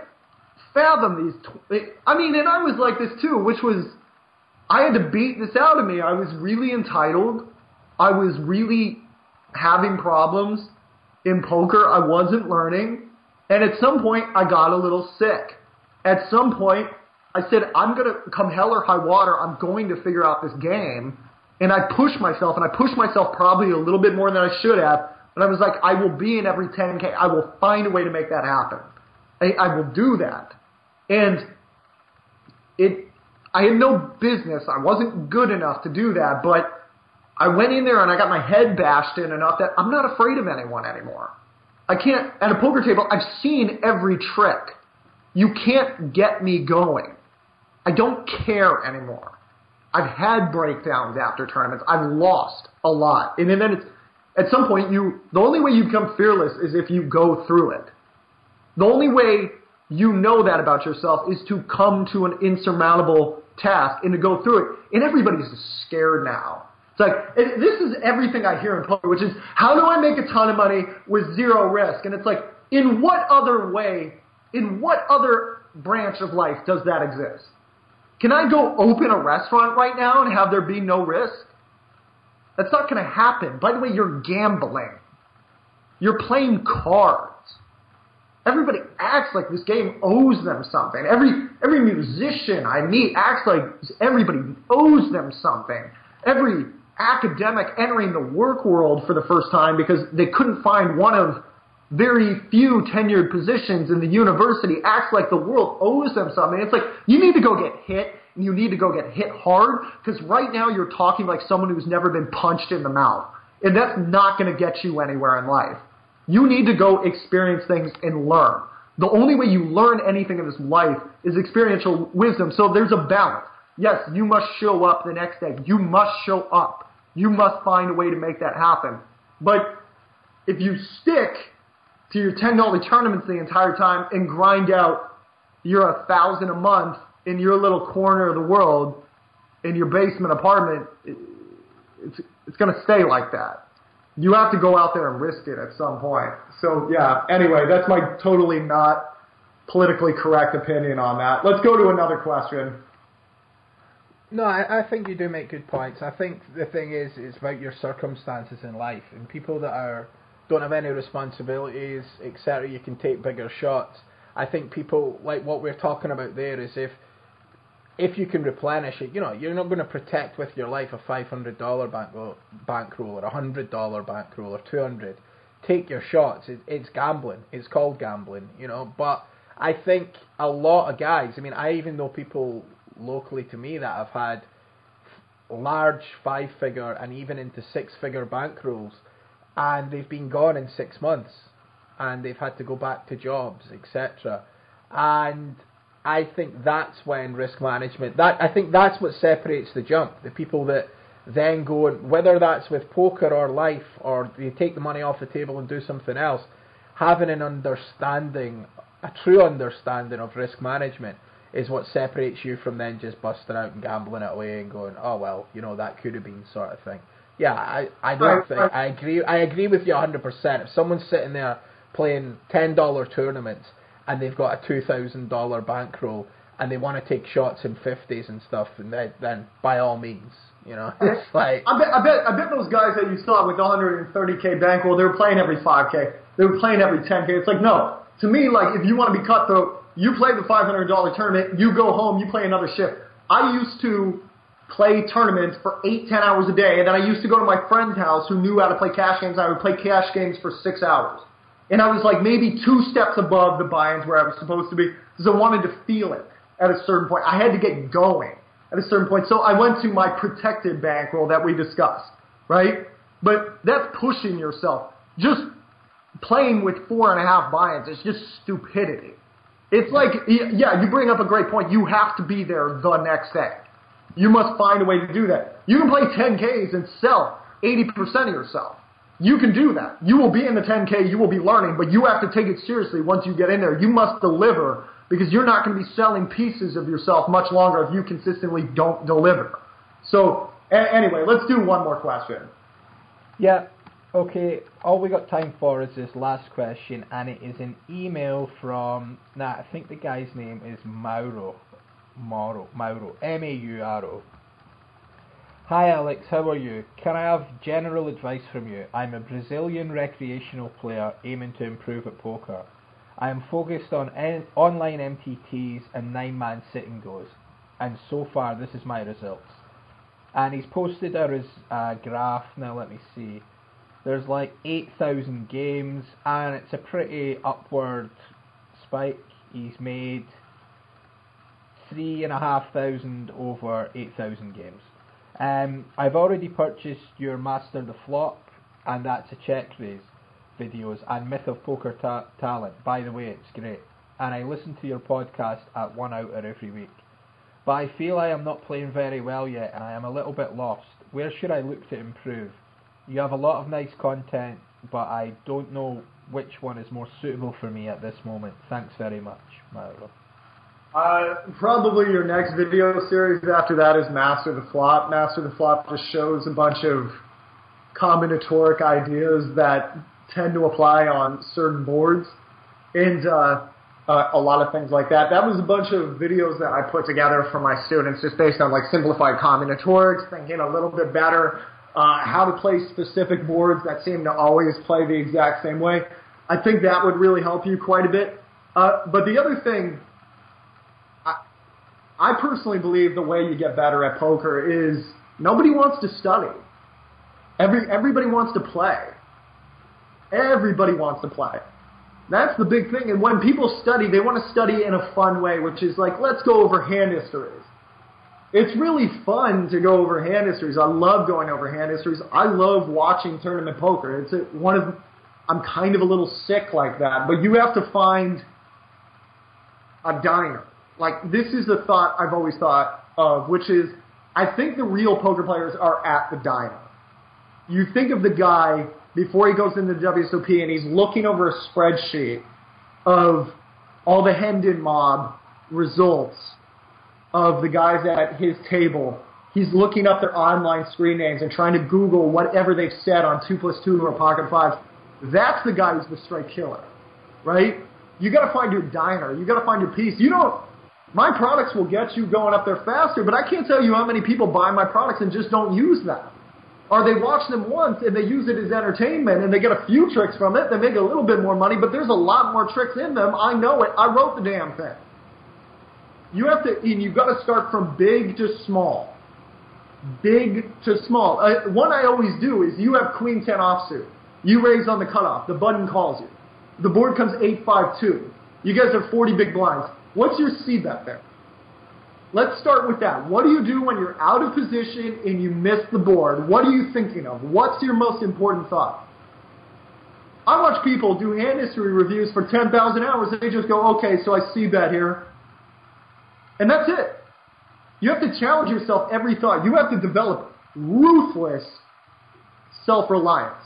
fathom these. Tw- I mean, and I was like this too, which was, I had to beat this out of me. I was really entitled. I was really having problems in poker. I wasn't learning. And at some point, I got a little sick. At some point, I said, I'm going to come hell or high water. I'm going to figure out this game. And I pushed myself, and I pushed myself probably a little bit more than I should have. But I was like, I will be in every 10K. I will find a way to make that happen. I, I will do that. And it, I had no business. I wasn't good enough to do that, but I went in there and I got my head bashed in enough that I'm not afraid of anyone anymore. I can't, at a poker table, I've seen every trick. You can't get me going. I don't care anymore. I've had breakdowns after tournaments. I've lost a lot. And then it's, at some point you, the only way you become fearless is if you go through it. The only way you know that about yourself is to come to an insurmountable task and to go through it. And everybody's scared now. It's like, it, this is everything I hear in poker, which is, how do I make a ton of money with zero risk? And it's like, in what other way, in what other branch of life does that exist? Can I go open a restaurant right now and have there be no risk? That's not going to happen. By the way, you're gambling. You're playing cards. Everybody acts like this game owes them something. Every every musician I meet acts like everybody owes them something. Every academic entering the work world for the first time because they couldn't find one of very few tenured positions in the university acts like the world owes them something. It's like you need to go get hit and you need to go get hit hard because right now you're talking like someone who's never been punched in the mouth. And that's not going to get you anywhere in life. You need to go experience things and learn. The only way you learn anything in this life is experiential wisdom. So there's a balance. Yes, you must show up the next day. You must show up. You must find a way to make that happen. But if you stick to your ten dollar tournaments the entire time and grind out your a thousand a month in your little corner of the world in your basement apartment, it's it's going to stay like that. You have to go out there and risk it at some point. So yeah. Anyway, that's my totally not politically correct opinion on that. Let's go to another question. No, I, I think you do make good points. I think the thing is, it's about your circumstances in life, and people that are don't have any responsibilities, etc. You can take bigger shots. I think people like what we're talking about there is if if you can replenish it, you know, you're not going to protect with your life a five hundred dollar bankroll, bankroll or a hundred dollar bankroll or two hundred. Take your shots. It, it's gambling. It's called gambling, you know. But I think a lot of guys. I mean, I even know people locally to me that have had large five figure and even into six figure bankrolls and they've been gone in six months, and they've had to go back to jobs, etc. And I think that's when risk management. That I think that's what separates the jump. The people that then go and whether that's with poker or life, or they take the money off the table and do something else, having an understanding, a true understanding of risk management is what separates you from then just busting out and gambling it away and going, oh well, you know that could have been sort of thing. Yeah, I, I don't think I agree. I agree with you 100. percent If someone's sitting there playing ten dollar tournaments and they've got a two thousand dollar bankroll and they want to take shots in fifties and stuff, and they, then by all means, you know, it's like I bet, I bet, I bet those guys that you saw with the 130k bankroll, they were playing every 5k, they were playing every 10k. It's like no, to me, like if you want to be cutthroat, you play the $500 tournament, you go home, you play another shift. I used to play tournaments for eight, ten hours a day. And then I used to go to my friend's house who knew how to play cash games. I would play cash games for six hours. And I was like maybe two steps above the buy-ins where I was supposed to be because I wanted to feel it at a certain point. I had to get going at a certain point. So I went to my protected bankroll that we discussed, right? But that's pushing yourself. Just playing with four and a half buy-ins is just stupidity. It's like, yeah, you bring up a great point. You have to be there the next day. You must find a way to do that. You can play 10Ks and sell 80% of yourself. You can do that. You will be in the 10K, you will be learning, but you have to take it seriously once you get in there. You must deliver because you're not going to be selling pieces of yourself much longer if you consistently don't deliver. So, a- anyway, let's do one more question. Yeah, okay. All we got time for is this last question, and it is an email from, nah, I think the guy's name is Mauro. Mauro, Mauro, M-A-U-R-O. Hi Alex, how are you? Can I have general advice from you? I'm a Brazilian recreational player aiming to improve at poker. I am focused on en- online MTTs and nine-man sitting goes, and so far this is my results. And he's posted a res- uh, graph, now let me see. There's like 8,000 games, and it's a pretty upward spike. He's made three and a half thousand over eight thousand games. Um, I've already purchased your Master the Flop, and that's a check raise videos and Myth of Poker ta- Talent. By the way, it's great, and I listen to your podcast at one hour every week. but I feel I am not playing very well yet and I am a little bit lost. Where should I look to improve? You have a lot of nice content, but I don't know which one is more suitable for me at this moment. Thanks very much, Milo. Uh, probably your next video series after that is Master the Flop. Master the Flop just shows a bunch of combinatoric ideas that tend to apply on certain boards, and uh, uh, a lot of things like that. That was a bunch of videos that I put together for my students, just based on like simplified combinatorics, thinking a little bit better uh, how to play specific boards that seem to always play the exact same way. I think that would really help you quite a bit. Uh, but the other thing, I, I personally believe the way you get better at poker is nobody wants to study. Every everybody wants to play. Everybody wants to play. That's the big thing. And when people study, they want to study in a fun way, which is like, let's go over hand histories. It's really fun to go over hand histories. I love going over hand histories. I love watching tournament poker. It's a, one of I'm kind of a little sick like that, but you have to find a diner. Like this is the thought I've always thought of, which is I think the real poker players are at the diner. You think of the guy before he goes into the WSOP and he's looking over a spreadsheet of all the Hendon mob results of the guys at his table. He's looking up their online screen names and trying to Google whatever they've said on 2 plus 2 or Pocket 5. That's the guy who's the strike killer, right? You got to find your diner. You got to find your piece. You don't. My products will get you going up there faster, but I can't tell you how many people buy my products and just don't use them. Or they watch them once and they use it as entertainment and they get a few tricks from it. They make a little bit more money, but there's a lot more tricks in them. I know it. I wrote the damn thing. You have to, and you've got to start from big to small. Big to small. Uh, one I always do is you have queen 10 offsuit. You raise on the cutoff. The button calls you. The board comes 8-5-2. You guys have 40 big blinds. What's your C bet there? Let's start with that. What do you do when you're out of position and you miss the board? What are you thinking of? What's your most important thought? I watch people do hand history reviews for 10,000 hours and they just go, okay, so I C bet here. And that's it. You have to challenge yourself every thought. You have to develop ruthless self-reliance.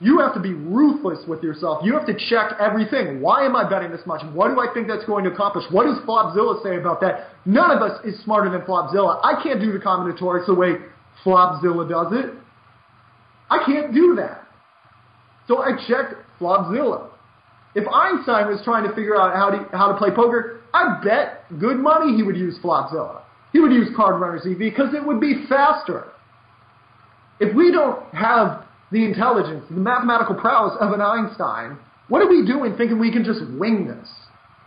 You have to be ruthless with yourself. You have to check everything. Why am I betting this much? What do I think that's going to accomplish? What does Flopzilla say about that? None of us is smarter than Flopzilla. I can't do the combinatorics the way Flopzilla does it. I can't do that. So I checked Flopzilla. If Einstein was trying to figure out how to, how to play poker, I bet good money he would use Flopzilla. He would use Card Runners EV because it would be faster. If we don't have the intelligence, the mathematical prowess of an Einstein, what are we doing thinking we can just wing this?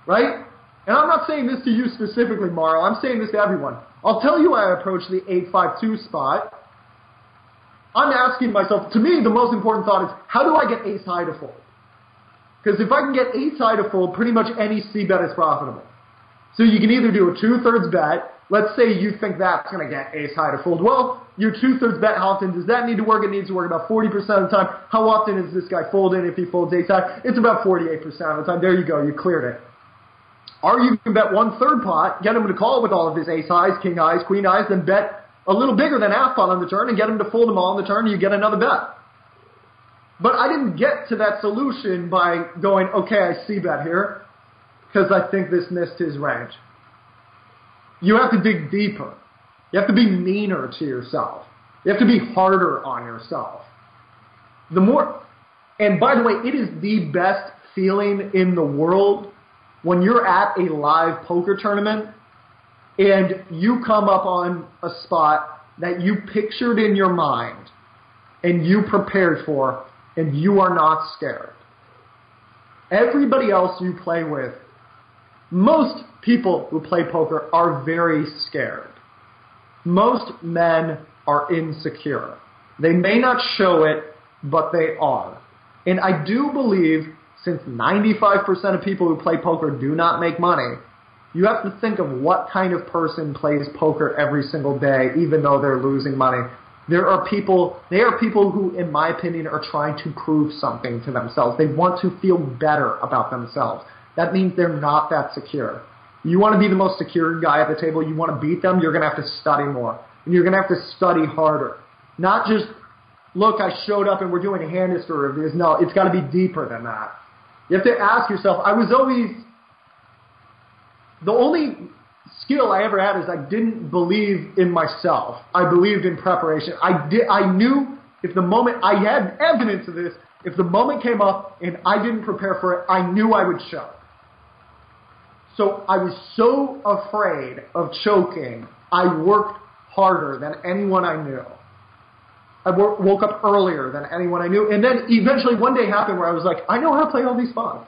Right? And I'm not saying this to you specifically, Mario. I'm saying this to everyone. I'll tell you I approach the 852 spot. I'm asking myself, to me, the most important thought is, how do I get ace high to fold? Because if I can get ace high to fold, pretty much any C bet is profitable. So you can either do a two-thirds bet. Let's say you think that's going to get ace high to fold. Well, your two-thirds bet, how often does that need to work? It needs to work about 40% of the time. How often is this guy folding if he folds ace high? It's about 48% of the time. There you go. You cleared it. Or you can bet one-third pot, get him to call with all of his ace highs, king highs, queen highs, then bet a little bigger than half pot on the turn and get him to fold them all on the turn and you get another bet. But I didn't get to that solution by going, okay, I C bet here because I think this missed his range. You have to dig deeper. You have to be meaner to yourself. You have to be harder on yourself. The more, and by the way, it is the best feeling in the world when you're at a live poker tournament and you come up on a spot that you pictured in your mind and you prepared for and you are not scared. Everybody else you play with, most people who play poker are very scared. Most men are insecure. They may not show it, but they are. And I do believe, since 95% of people who play poker do not make money, you have to think of what kind of person plays poker every single day, even though they're losing money. There are people, they are people who, in my opinion, are trying to prove something to themselves. They want to feel better about themselves. That means they're not that secure. You want to be the most secure guy at the table. You want to beat them. You're going to have to study more, and you're going to have to study harder. Not just look, I showed up and we're doing a hand history reviews. No, it's got to be deeper than that. You have to ask yourself. I was always the only skill I ever had is I didn't believe in myself. I believed in preparation. I did. I knew if the moment I had evidence of this, if the moment came up and I didn't prepare for it, I knew I would choke. So I was so afraid of choking. I worked harder than anyone I knew. I woke up earlier than anyone I knew. And then eventually one day happened where I was like, I know how to play all these spots.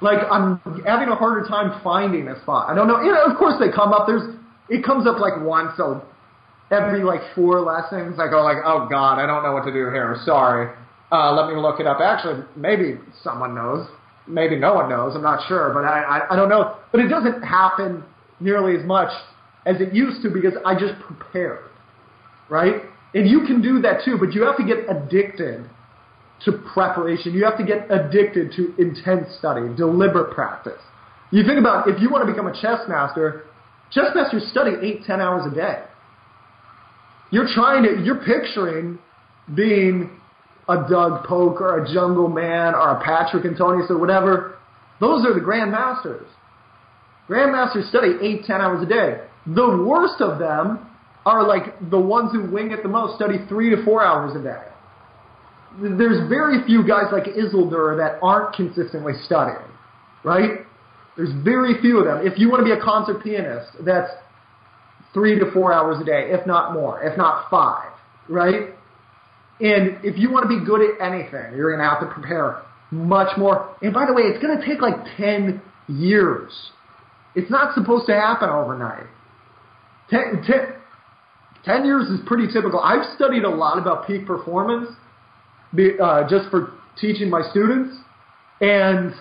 Like I'm having a harder time finding a spot. I don't know. You know, of course they come up. There's it comes up like once so every like four lessons. I go like, oh god, I don't know what to do here. Sorry. Uh, let me look it up. Actually, maybe someone knows. Maybe no one knows. I'm not sure, but I, I I don't know. But it doesn't happen nearly as much as it used to because I just prepared, right? And you can do that too, but you have to get addicted to preparation. You have to get addicted to intense study, deliberate practice. You think about if you want to become a chess master, chess masters study eight, ten hours a day. You're trying to, you're picturing being a Doug Polk or a Jungleman or a Patrik Antonius or whatever. Those are the grandmasters. Grandmasters study eight, ten hours a day. The worst of them are like the ones who wing it the most, study three to four hours a day there's very few guys like Isildur that aren't consistently studying, right? There's very few of them. If you want to be a concert pianist, that's three to four hours a day, if not more, if not five, right? And if you want to be good at anything, you're going to have to prepare much more. And by the way, it's going to take like 10 years. It's not supposed to happen overnight. 10, 10, 10 years is pretty typical. I've studied a lot about peak performance uh, just for teaching my students, and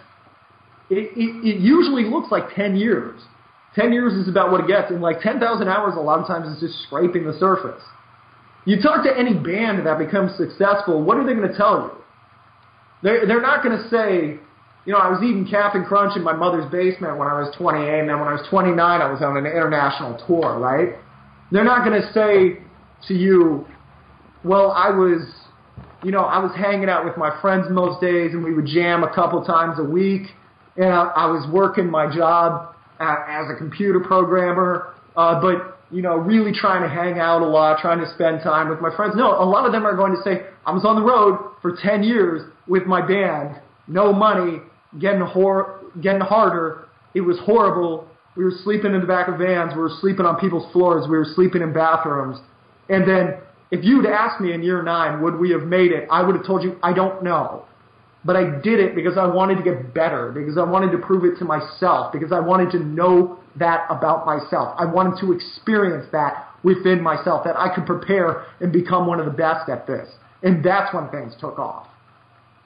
it, it, it usually looks like 10 years. 10 years is about what it gets, and like 10,000 hours a lot of times is just scraping the surface. You talk to any band that becomes successful, what are they going to tell you? They're, they're not going to say, you know, I was eating Captain Crunch in my mother's basement when I was 28, and then when I was 29, I was on an international tour, right? They're not going to say to you, well, I was you know, I was hanging out with my friends most days, and we would jam a couple times a week. And I, I was working my job at, as a computer programmer, uh, but you know, really trying to hang out a lot, trying to spend time with my friends. No, a lot of them are going to say, I was on the road for 10 years with my band, no money, getting hor- getting harder. It was horrible. We were sleeping in the back of vans. We were sleeping on people's floors. We were sleeping in bathrooms. And then if you'd asked me in year nine, would we have made it? I would have told you, I don't know. But I did it because I wanted to get better, because I wanted to prove it to myself, because I wanted to know that about myself. I wanted to experience that within myself, that I could prepare and become one of the best at this. And that's when things took off.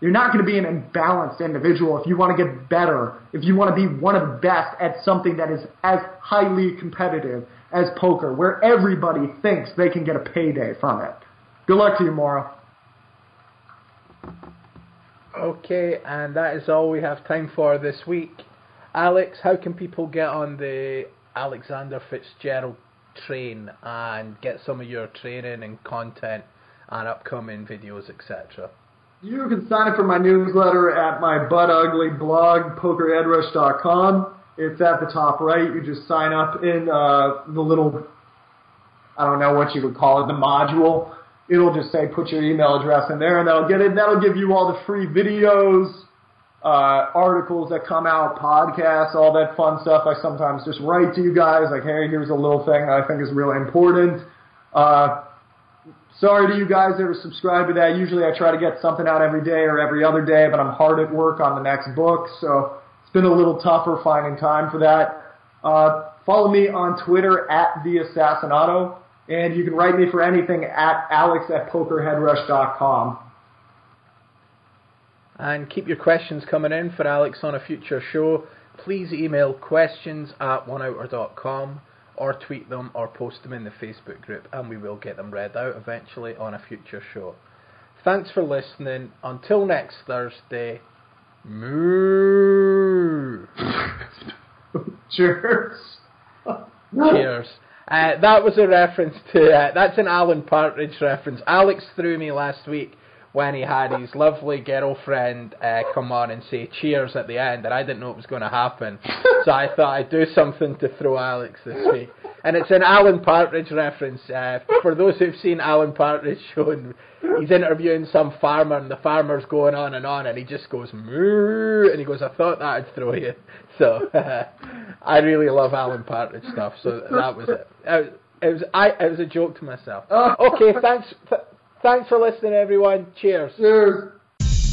You're not going to be an imbalanced individual if you want to get better, if you want to be one of the best at something that is as highly competitive as poker, where everybody thinks they can get a payday from it. Good luck to you, Maura. Okay, and that is all we have time for this week. Alex, how can people get on the Alexander Fitzgerald train and get some of your training and content and upcoming videos, etc.? You can sign up for my newsletter at my butt ugly blog, pokerheadrush.com. It's at the top right. You just sign up in uh, the little, I don't know what you would call it, the module. It'll just say put your email address in there, and that'll get it. That'll give you all the free videos, uh, articles that come out, podcasts, all that fun stuff. I sometimes just write to you guys like, hey, here's a little thing I think is really important. Uh, Sorry to you guys that are subscribed to that. Usually I try to get something out every day or every other day, but I'm hard at work on the next book, so it's been a little tougher finding time for that. Uh, follow me on Twitter at the Assassinato, and you can write me for anything at alex at pokerheadrush.com. And keep your questions coming in for Alex on a future show. Please email questions at oneouter.com or tweet them or post them in the Facebook group, and we will get them read out eventually on a future show. Thanks for listening. Until next Thursday, moo. Cheers. Cheers. Uh, that was a reference to, uh, that's an Alan Partridge reference. Alex threw me last week when he had his lovely girlfriend uh, come on and say cheers at the end, and I didn't know it was going to happen. so I thought I'd do something to throw Alex this week. And it's an Alan Partridge reference. Uh, for those who've seen Alan Partridge show, he's interviewing some farmer, and the farmer's going on and on, and he just goes moo, and he goes, "I thought that'd throw you." So uh, I really love Alan Partridge stuff. So that was it. It was I. It was a joke to myself. Okay, thanks. Th- thanks for listening, everyone. Cheers. Cheers.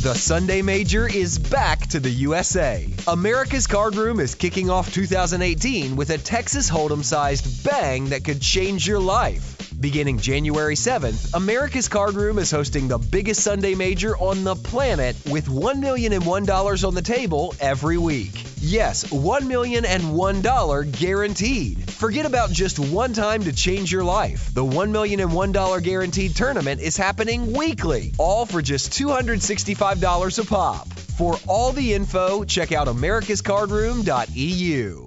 The Sunday Major is back to the USA. America's Card Room is kicking off 2018 with a Texas Hold'em sized bang that could change your life. Beginning January 7th, America's Card Room is hosting the biggest Sunday Major on the planet with $1 million and $1 on the table every week. Yes, $1 million and $1 guaranteed. Forget about just one time to change your life. The $1 million and $1 guaranteed tournament is happening weekly, all for just $265 a pop. For all the info, check out americascardroom.eu.